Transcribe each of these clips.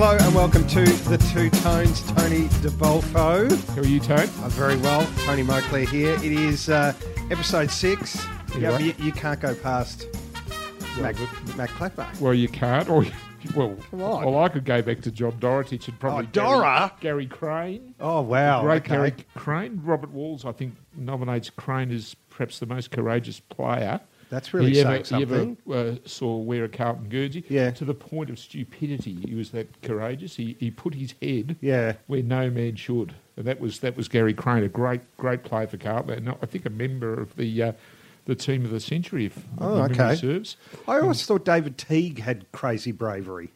Hello and welcome to the Two Tonys. Tony DeBolfo. How are you, Tone? I'm very well. Tony Moclair here. It is uh, episode six. Yeah, you, you can't go past Mac, Mac Clapper. Well, you can't. Or well, well, I could go back to John Dorotich and probably Oh, Dora? Gary, Gary Crane. Oh wow! Great okay. Gary Crane. Robert Walls, I think, nominates Crane as perhaps the most courageous player. That's really he ever, something. He ever uh, saw wear a Carlton Guernsey. Yeah. To the point of stupidity, he was that courageous. He, he put his head Yeah. where no man should, and that was that was Gary Crane, a great great player for Carlton, and I think a member of the uh, the team of the century, if Oh, okay. serves. I always thought David Teague had crazy bravery.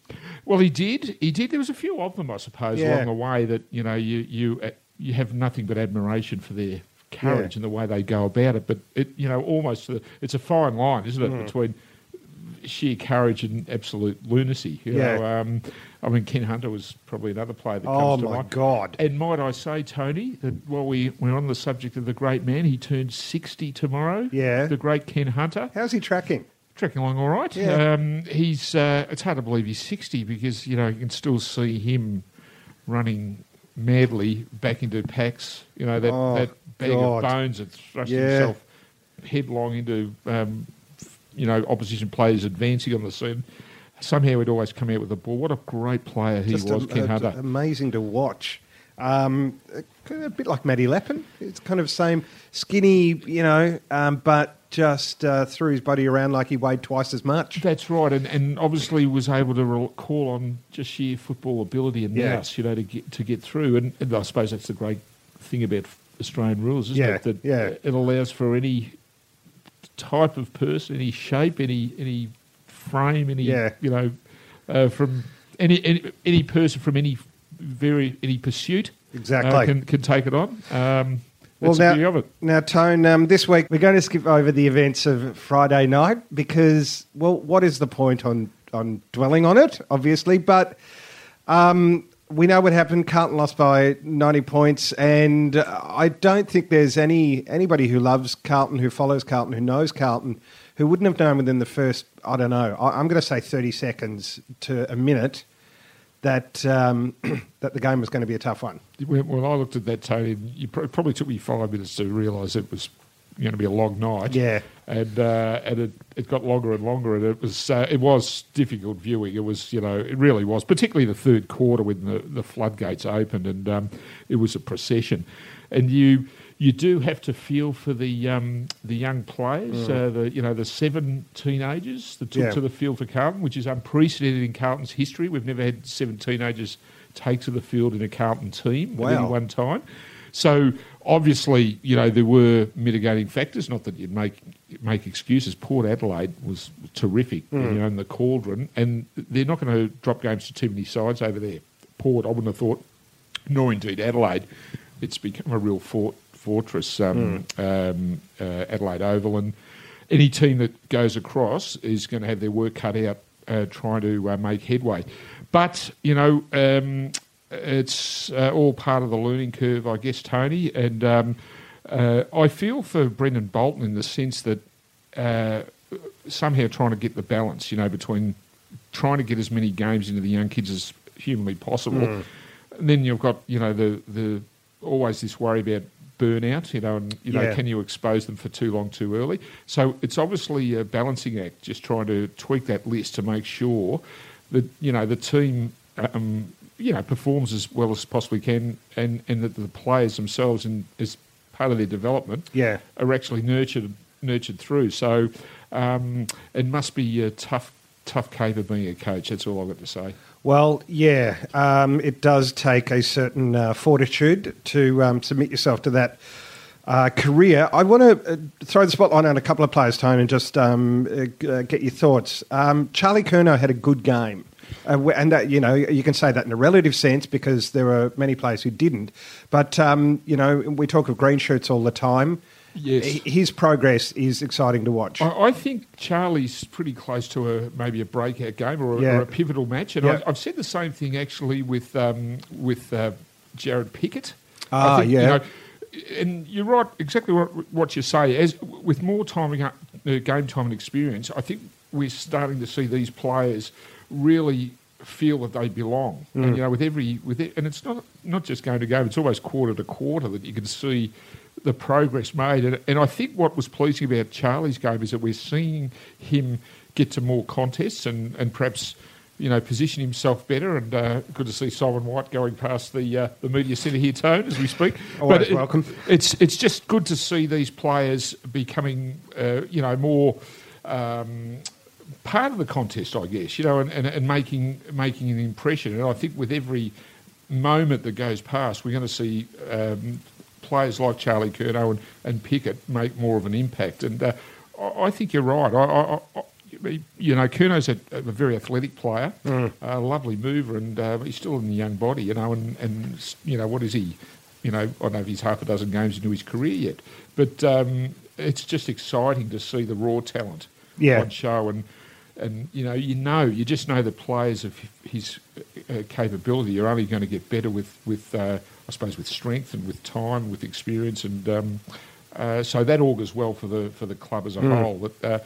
Well, he did. He did. There was a few of them, I suppose, Yeah. along the way that you know you you uh, you have nothing but admiration for their courage Yeah. and the way they go about it. But it you know almost it's a fine line, isn't it, Hmm. between sheer courage and absolute lunacy. You Yeah. know, um, I mean, Ken Hunter was probably another player that Oh comes to my. God! And might I say, Tony, that while we, we're on the subject of the great man, he turns 60 tomorrow. Yeah. The great Ken Hunter. How's he tracking? Tracking along all right. Yeah. Um, he's. Uh, it's hard to believe he's sixty because you know you can still see him running madly back into packs. You know that, Oh, that bag God. of bones that thrust Yeah. himself headlong into um, you know opposition players advancing on the scene. Somehow he'd always come out with the ball. What a great player he Just was, a- Ken a- Hunter. amazing to watch. Um, a, a bit like Matty Lappin. It's kind of the same skinny, you know, um, but just uh, threw his body around like he weighed twice as much. That's right, and, and obviously was able to call on just sheer football ability and Yeah. nous, you know, to get to get through. And, and I suppose that's the great thing about Australian rules, isn't Yeah, it? That yeah. it allows for any type of person, any shape, any any frame, any Yeah. you know, uh, from any, any any person from any very any pursuit Exactly. uh, can can take it on. Um, Well, now, of it. now, Tone, um, this week we're going to skip over the events of Friday night because, well, what is the point on, on dwelling on it, obviously? But um, we know what happened. Carlton lost by 90 points, and I don't think there's any anybody who loves Carlton, who follows Carlton, who knows Carlton, who wouldn't have known within the first, I don't know, I, I'm going to say 30 seconds to a minute that, um, that the game was going to be a tough one. When, when I looked at that, Tony, you pr- it probably took me five minutes to realise it was going to be a long night. Yeah. and uh, and it, it got longer and longer, and it was uh, it was difficult viewing. It was you know it really was, particularly the third quarter when the, the floodgates opened, and um, it was a procession, and you. You do have to feel for the um, the young players, uh, the you know the seven teenagers that took Mm. Yeah. to the field for Carlton, which is unprecedented in Carlton's history. We've never had seven teenagers take to the field in a Carlton team at any one time. So obviously, you know, there were mitigating factors. Not that you'd make make excuses. Port Adelaide was terrific, Hmm. you know, in the cauldron, and they're not going to drop games to too many sides over there. Port, I wouldn't have thought, nor indeed Adelaide. It's become a real fort, fortress, um, Hmm. um, uh, Adelaide Oval, and any team that goes across is going to have their work cut out uh, trying to uh, make headway. But you know, um, it's uh, all part of the learning curve, I guess, Tony. And um, uh, I feel for Brendon Bolton in the sense that uh, somehow trying to get the balance, you know, between trying to get as many games into the young kids as humanly possible. And then you've got, you know, the the always this worry about burnout, you know, and you know, Yeah. can you expose them for too long, too early? So it's obviously a balancing act, just trying to tweak that list to make sure that you know the team, um, you know, performs as well as possibly can, and and that the players themselves, and as part of their development, Yeah. are actually nurtured nurtured through. So um, it must be a tough tough caper being a coach. That's all I've got to say. Well, yeah, um, it does take a certain uh, fortitude to um, submit yourself to that uh, career. I want to uh, throw the spotlight on a couple of players, Tone, and just um, uh, uh, get your thoughts. Um, Charlie Curnow had a good game. Uh, and you know, you can say that in a relative sense because there are many players who didn't. But um, you know, we talk of green shirts all the time. Yes. His progress is exciting to watch. I, I think Charlie's pretty close to a maybe a breakout game or a, Yeah. or a pivotal match, and Yeah. I, I've said the same thing actually with um, with uh, Jarrod Pickett. Ah, think, yeah. You know, and you're right, exactly what, what you say. As with more time, uh, game time and experience, I think we're starting to see these players really feel that they belong. And you know, with every with it, and it's not not just game to game; it's almost quarter to quarter that you can see the progress made. And, and I think what was pleasing about Charlie's game is that we're seeing him get to more contests and and perhaps. You know, position himself better, and uh, good to see Simon White going past the uh, the media centre here, Tone, as we speak. Always it- welcome. it's it's just good to see these players becoming, uh, you know, more um, part of the contest, I guess, you know, and, and, and making making an impression. And I think with every moment that goes past, we're going to see um, players like Charlie Curnow and, and Pickett make more of an impact. And uh, I, I think you're right. I, I, you know, Curnow's a, a very athletic player, a lovely mover, and uh, he's still in the young body, you know, and, and, you know, what is he? You know, I don't know if he's half a dozen games into his career yet, but um, it's just exciting to see the raw talent Yeah. on show. And, and, you know, you know, you just know the players of his uh, capability are only going to get better with, with uh, I suppose, with strength and with time, with experience. And um, uh, so that augurs well for the, for the club as a Mm. whole. But, uh,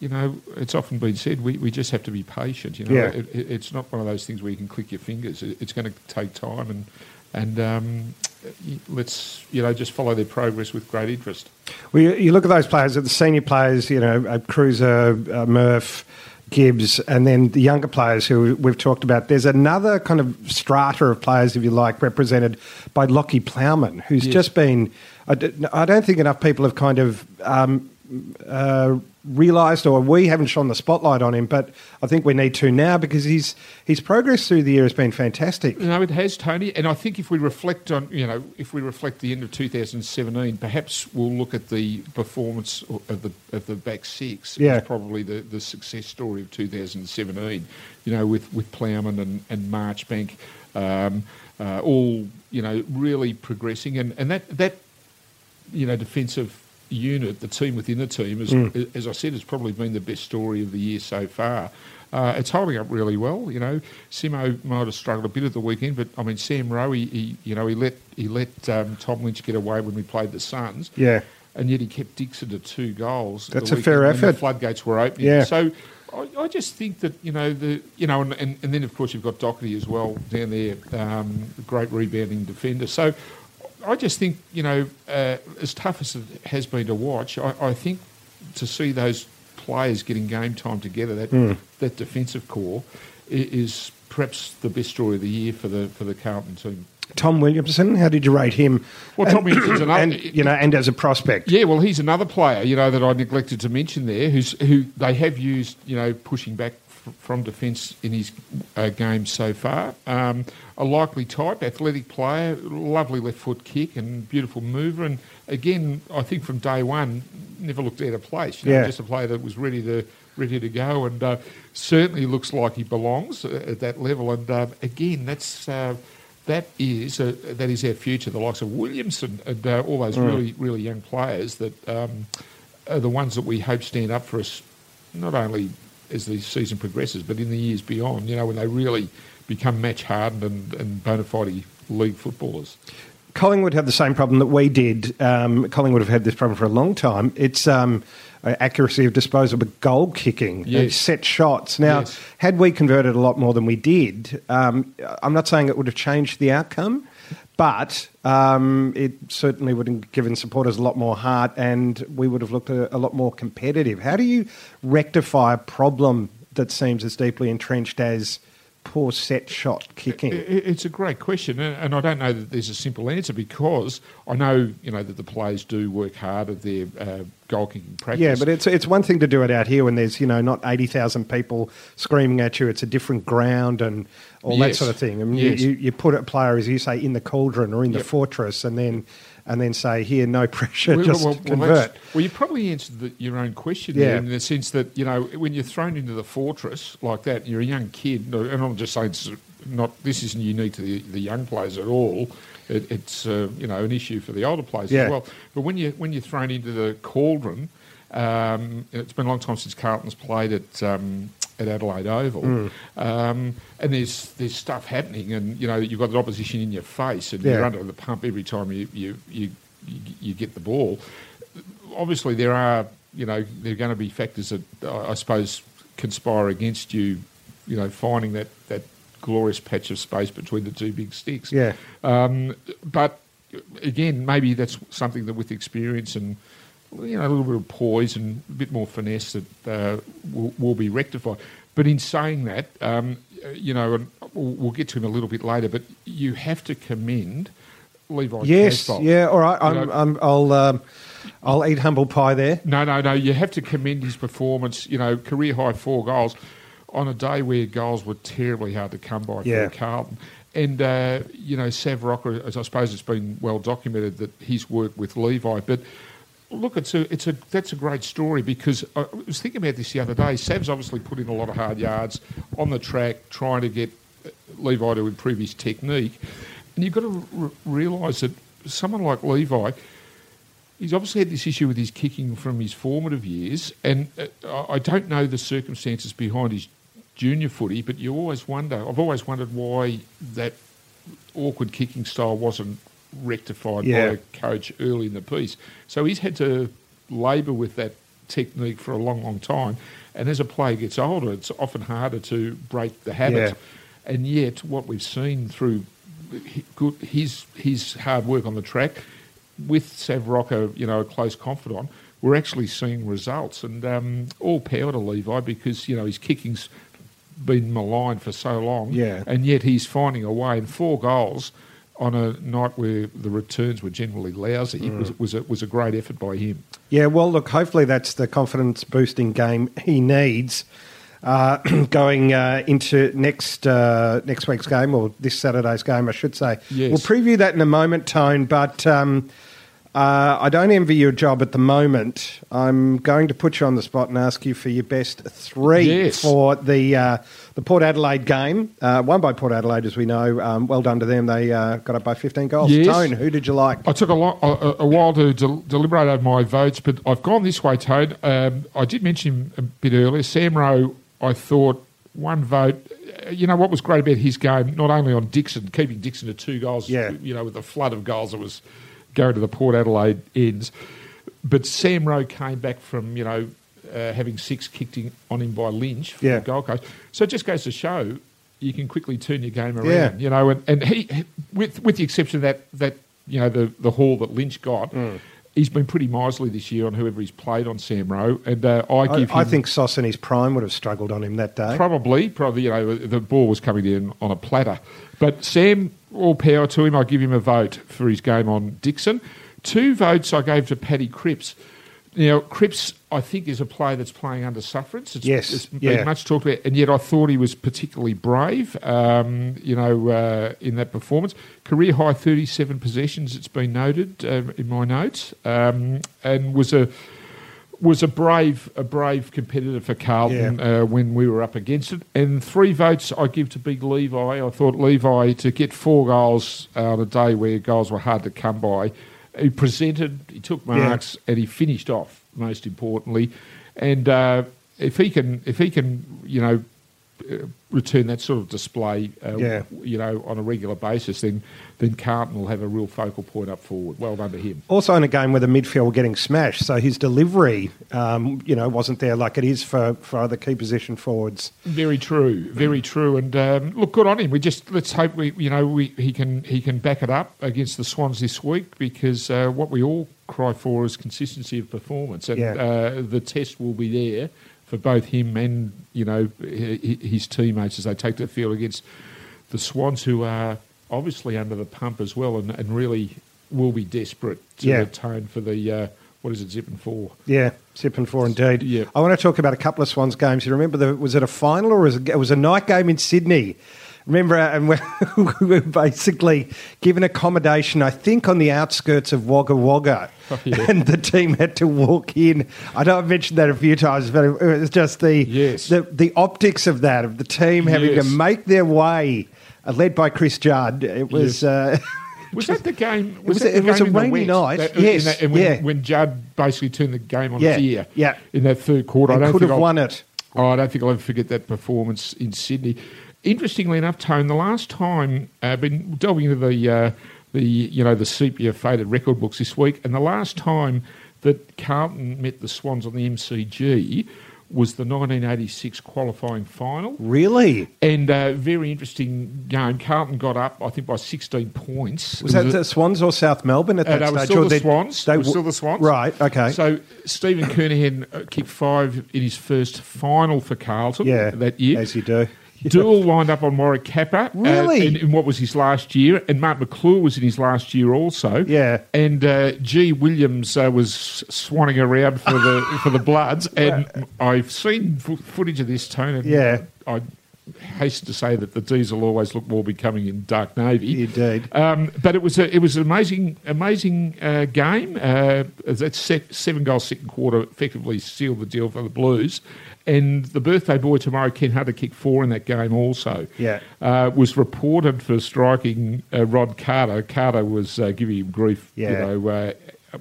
you know, it's often been said we, we just have to be patient. You know, Yeah. it, it, it's not one of those things where you can click your fingers. It, it's going to take time, and and um, let's you know just follow their progress with great interest. Well, you, you look at those players, at the senior players, you know, uh, Cruiser, uh, Murph, Gibbs, and then the younger players who we've talked about. There's another kind of strata of players, if you like, represented by Lachie Plowman, who's Yes. just been. I d- I don't think enough people have kind of um, uh, realised, or we haven't shone the spotlight on him, but I think we need to now because his his progress through the year has been fantastic. No, it has, Tony. And I think if we reflect on, you know, if we reflect the end of 2017, perhaps we'll look at the performance of the of the back six. Yeah. probably the, the success story of 2017. You know, with with Plowman and and Marchbank, um, uh, all you know, really progressing, and and that that you know defensive unit, the team within the team, is, as I said, has probably been the best story of the year so far. Uh, it's holding up really well. You know, Simo might have struggled a bit at the weekend, but I mean, Sam Rowe, he, he you know, he let he let um, Tom Lynch get away when we played the Suns, Yeah. and yet he kept Dixon to two goals. at That's the a fair effort. The floodgates were opening. Yeah. So. I, I just think that you know the you know and, and, and then of course you've got Docherty as well down there, um, great rebounding defender. So I just think, you know, uh, as tough as it has been to watch, I, I think to see those players getting game time together, that Hmm. that defensive core, is perhaps the best story of the year for the for the Carlton team. Tom Williamson, how did you rate him? Well, Tom Williamson's another- and you know, and as a prospect. Yeah, well, he's another player, you know, that I neglected to mention there, who's who they have used, you know, pushing back from defence in his uh, game so far. Um, a likely type, athletic player, lovely left foot kick and beautiful mover. And again, I think from day one, never looked out of place. You know, Yeah. just a player that was ready to ready to go, and uh, certainly looks like he belongs uh, at that level. And uh, again, that's. Uh, that is uh, that is our future. The likes of Williamson and uh, all those really really young players that um, are the ones that we hope stand up for us, not only as the season progresses, but in the years beyond. You know, when they really become match hardened and, and bona fide league footballers. Collingwood have the same problem that we did. Um, Collingwood have had this problem for a long time. It's um, accuracy of disposal, but goal kicking, Yes. set shots. Now, Yes. had we converted a lot more than we did, um, I'm not saying it would have changed the outcome, but um, it certainly would have given supporters a lot more heart, and we would have looked a, a lot more competitive. How do you rectify a problem that seems as deeply entrenched as poor set shot kicking? It's a great question, and I don't know that there's a simple answer because I know you know that the players do work hard at their uh, goal kicking practice. Yeah, but it's it's one thing to do it out here when there's you know not eighty thousand people screaming at you. It's a different ground and all that sort of thing. I mean, Yes. you, you, you put a player, as you say, in the cauldron or in the fortress, and then and then say, "Here, no pressure, Well, just well, well, convert." Well, you probably answered the, your own question Yeah. there in the sense that you know when you're thrown into the fortress like that, you're a young kid, and I'm just saying it's not this isn't unique to the, the young players at all. It, it's uh, you know an issue for the older players Yeah. as well. But when you when you're thrown into the cauldron, um, it's been a long time since Carlton's played at um, at Adelaide Oval, Hmm. um, and there's there's stuff happening, and you know you've got the opposition in your face, and Yeah. you're under the pump every time you you, you you get the ball. Obviously, there are you know there are going to be factors that I I suppose conspire against you. you know, finding that, that glorious patch of space between the two big sticks. Yeah. Um, but again, maybe that's something that with experience and you know a little bit of poise and a bit more finesse that uh, will, will be rectified. But in saying that, um, you know, and we'll, get to him a little bit later, but you have to commend Levi. Yes, Casboult. yeah, all right. I'm, know- I'm, I'll, um, I'll eat humble pie there. No, no, no. You have to commend his performance. You know, career high four goals on a day where goals were terribly hard to come by Yeah. for Carlton. And uh, you know, Sav Rocca, as I suppose it's been well documented that he's worked with Levi. But look, it's a, it's a, that's a great story because I was thinking about this the other day. Sav's obviously put in a lot of hard yards on the track, trying to get uh, Levi to improve his technique. And you've got to r- realise that someone like Levi, he's obviously had this issue with his kicking from his formative years, and uh, I don't know the circumstances behind his junior footy, but you always wonder. I've always wondered why that awkward kicking style wasn't rectified Yeah. by a coach early in the piece. So he's had to labour with that technique for a long, long time. And as a player gets older, it's often harder to break the habit. Yeah. And yet, what we've seen through his his hard work on the track with Sav Rocca, you know, a close confidant, we're actually seeing results. And um, all power to Levi because you know his kicking's been maligned for so long, Yeah. and yet he's finding a way. And four goals on a night where the returns were generally lousy Mm. was was a, was a great effort by him. Yeah, well, look, hopefully that's the confidence boosting game he needs uh, going uh, into next uh, next week's game or this Saturday's game, I should say. Yes. We'll preview that in a moment, Tone, but um, uh, I don't envy your job at the moment. I'm going to put you on the spot and ask you for your best three Yes. for the uh, the Port Adelaide game. Uh, won by Port Adelaide, as we know. Um, well done to them. They uh, got up by 15 goals. Yes. Tone, who did you like? I took a, lot, a, a while to del- deliberate over my votes, but I've gone this way, Toad. Um, I did mention him a bit earlier. Sam Rowe, I thought one vote. uh, You know what was great about his game? Not only on Dixon, keeping Dixon to two goals. Yeah. You know, with the flood of goals that was going to the Port Adelaide ends, but Sam Rowe came back from you know uh, having six kicked in, on him by Lynch for Yeah. the Gold Coast. So it just goes to show you can quickly turn your game around. Yeah. You know, and, and he, with with the exception of that that you know the the haul that Lynch got, Mm. he's been pretty miserly this year on whoever he's played on Sam Rowe, and uh, I I, give him I think Sauce in his prime would have struggled on him that day. probably probably you know the ball was coming in on a platter, but Sam all power to him. I give him a vote for his game on Dixon. Two votes I gave to Paddy Cripps. Now, Cripps, I think, is a player that's playing under sufferance. It's, Yes, it's been yeah. much talked about, and yet I thought he was particularly brave, um, you know, uh, in that performance. Career high 37 possessions, it's been noted um, in my notes, um, and was a was a brave a brave competitor for Carlton uh, when we were up against it. And three votes I give to Big Levi. I thought Levi to get four goals on a day where goals were hard to come by. He presented, he took marks, and he finished off. Most importantly, and uh, if he can, if he can, you know, return that sort of display, uh, Yeah. you know, on a regular basis, then then Carlton will have a real focal point up forward. Well done to him. Also in a game where the midfield were getting smashed, so his delivery, um, you know, wasn't there like it is for, for other key position forwards. Very true, very true, and um, look, good on him. We just let's hope we, you know, we, he can he can back it up against the Swans this week because uh, what we all cry for is consistency of performance, and Yeah. uh, the test will be there for both him and you know hi- hi- his teammates as they take the field against the Swans, who are obviously under the pump as well, and, and really will be desperate to Yeah. atone for the uh, what is it, zipping four. Yeah, sipping four indeed. Yeah. I want to talk about a couple of Swans games. You remember, the, was it a final or was it, it was a night game in Sydney? Remember, uh, and we we were basically given accommodation, I think, on the outskirts of Wagga Wagga, Oh, yeah. and the team had to walk in. I know I've mentioned that a few times, but it was just the Yes. the, the optics of that of the team having Yes. to make their way, uh, led by Chris Judd. It was. Uh, Was that the game? was a- the it was a rainy night. That- Yes, that- and when, yeah. when Judd basically turned the game on Yeah, its ear. yeah. In that third quarter, I don't could have I'll- won it. Oh, I don't think I'll ever forget that performance in Sydney. Interestingly enough, Tone, the last time I've been delving into the uh, the you know the sepia faded record books this week, and the last time that Carlton met the Swans on the MCG was the 1986 qualifying final. Really? And uh, very interesting game. Carlton got up, I think, by 16 points. Was that a- the Swans or South Melbourne at uh, that it stage? still the Swans. they It was w- still the Swans. Right, okay. So Stephen Kernahan uh, kicked five in his first final for Carlton yeah, that year. As you do. Doull lined up on Warwick Capper. Really? Uh, in, in what was his last year. And Mark Maclure was in his last year also. Yeah. And uh, G. Williams uh, was swanning around for the for the Bloods. And I've seen fo- footage of this, Tone. Yeah. I hasten to say that the Diesel always look more becoming in dark navy. Indeed. Um, but it was a, it was an amazing amazing uh, game. Uh, that set, seven goal second quarter effectively sealed the deal for the Blues. And the birthday boy tomorrow, Ken Hunter, kicked four in that game also. Yeah. Uh, was reported for striking uh, Rod Carter. Carter was uh, giving him grief, Yeah. you know, uh,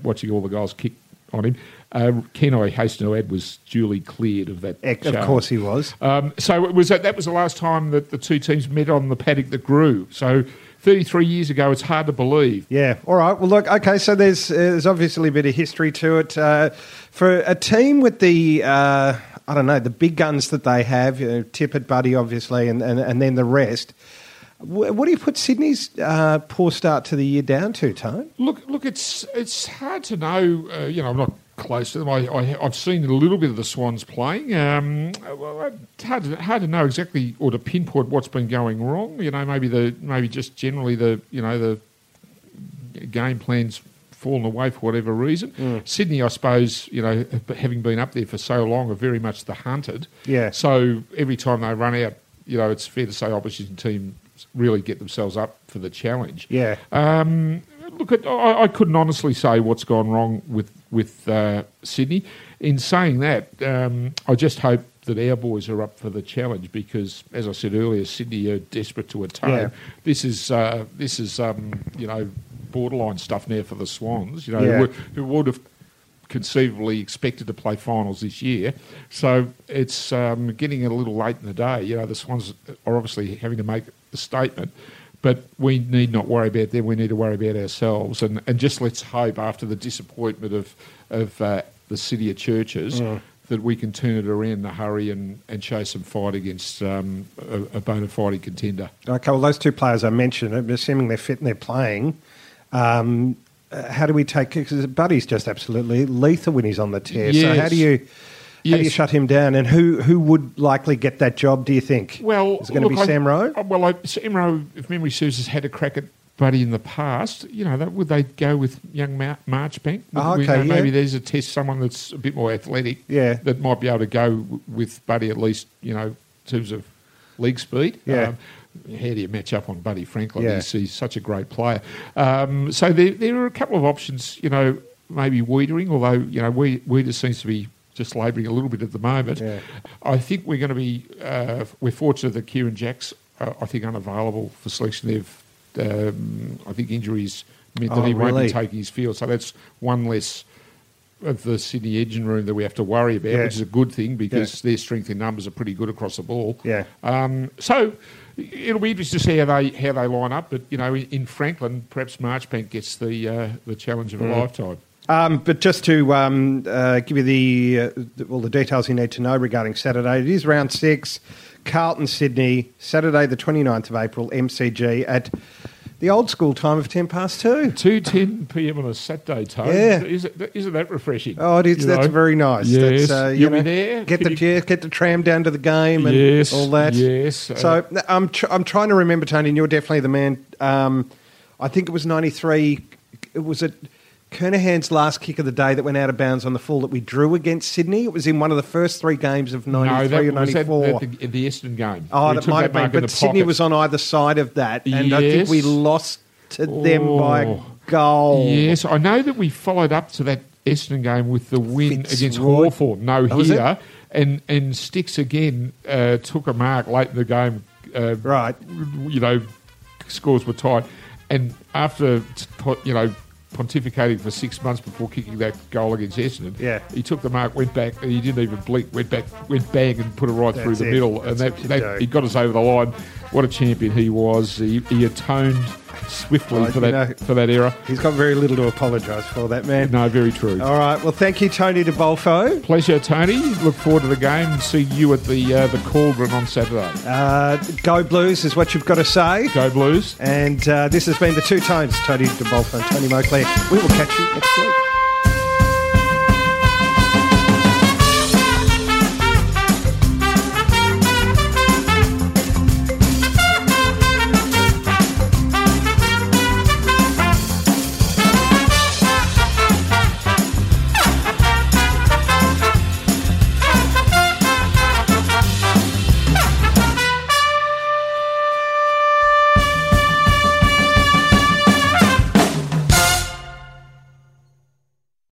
watching all the guys kick on him. Uh, Ken, I hasten to add, was duly cleared of that. Of charge. course he was. Um, so it was that was the last time that the two teams met on the paddock that grew. So 33 years ago, it's hard to believe. Yeah. All right. Well, look. Okay. So there's there's obviously a bit of history to it uh, for a team with the uh, I don't know the big guns that they have. You know, Tippett, Buddy, obviously, and, and and then the rest. Wh- What do you put Sydney's uh, poor start to the year down to, Tone? Look, look, it's it's hard to know. Uh, you know, I'm not close to them. I, I, I've seen a little bit of the Swans playing. Um, well, hard to, hard to know exactly or to pinpoint what's been going wrong. You know, maybe the maybe just generally the you know the game plans fallen away for whatever reason. Sydney, I suppose, you know, having been up there for so long, are very much the hunted. Yeah. So every time they run out, you know, it's fair to say opposition teams really get themselves up for the challenge. Yeah. Um, look, at, I, I couldn't honestly say what's gone wrong with with uh, Sydney. In saying that, um, I just hope that our boys are up for the challenge because, as I said earlier, Sydney are desperate to attain. Yeah. This is uh, this is um, you know borderline stuff now for the Swans. You know, Yeah. who, would- who would have conceivably expected to play finals this year. So it's um, getting a little late in the day. You know, the Swans are obviously having to make statement, but we need not worry about them. We need to worry about ourselves, and, and just let's hope after the disappointment of of uh, the city of churches. That we can turn it around in a hurry and, and show some fight against um, a, a bona fide contender. Okay. Well, those two players I mentioned, assuming they're fit and they're playing. Um, uh, how do we take? Because Buddy's just absolutely lethal when he's on the tear. So how do you? How do you shut him down? And who, who would likely get that job, do you think? Well, Is it going to be I- Sam Rowe? uh, Well, I, Sam Rowe, if memory serves, has had a crack at Buddy in the past. You know, that, would they go with young Mar- Marchbank? Would Oh, we- okay, you know, Maybe there's a test someone that's a bit more athletic. Yeah. That might be able to go w- with Buddy at least. You know, in terms of league speed. Yeah. Um, how do you match up on Buddy Franklin? Yeah. He's, he's such a great player. Um, so there, there are a couple of options. You know, maybe Weitering, although you know we Weeder seems to be just labouring a little bit at the moment. Yeah. I think we're going to be. Uh, we're fortunate that Kieren Jack's, uh, I think, unavailable for selection. They've, um, I think, injuries meant that Oh, he won't really? be taking his field. So that's one less of the Sydney engine room that we have to worry about, Yeah. which is a good thing because their strength in numbers are pretty good across the ball. Yeah. Um, so it'll be interesting to see how they how they line up. But you know, in, in Franklin, perhaps Marchbank gets the uh, the challenge of a Mm. lifetime. Um, but just to um, uh, give you the, uh, the all the details you need to know regarding Saturday, it is round six, Carlton, Sydney, Saturday the 29th of April, MCG at the old school time of 10 past 2. Two ten p.m. on a Saturday, Tone. Yeah. Is it, isn't that refreshing? Oh, it is. You That's know? very nice. Yes. That's, uh, you You'll be there? Get Can the you- yeah, get the tram down to the game and Yes, all that. yes. So I'm tr- I'm trying to remember, Tony. And you're definitely the man. Um, I think it was '93. It was at Kernahan's last kick of the day that went out of bounds on the full that we drew against Sydney. It was in one of the first three games of no, '93 that or was that, '94. that the, the Essendon game. Oh, that might have been, but Sydney pocket. was on either side of that, and I think we lost to them by a Oh. goal. Yes, I know that we followed up to that Essendon game with the win against Hawthorn. No Oh, here, and and Sticks again uh, took a mark late in the game. Uh, Right. you know, scores were tight, and after you know pontificating for six months before kicking that goal against Essendon, Yeah. he took the mark, went back, and he didn't even blink. Went back, went bang, and put it right through the it. middle, and that, that he got us over the line. What a champion he was! He, he atoned swiftly Right, for that know- for that era. He's got very little to apologise for, that man. No, very true. All right. Well, thank you, Tony DeBolfo. Pleasure, Tony. Look forward to the game see you at the uh, the Cauldron on Saturday. Uh, go Blues is what you've got to say. Go Blues. And uh, this has been the Two Tonys Tony DeBolfo and Tony Moclair. We will catch you next week.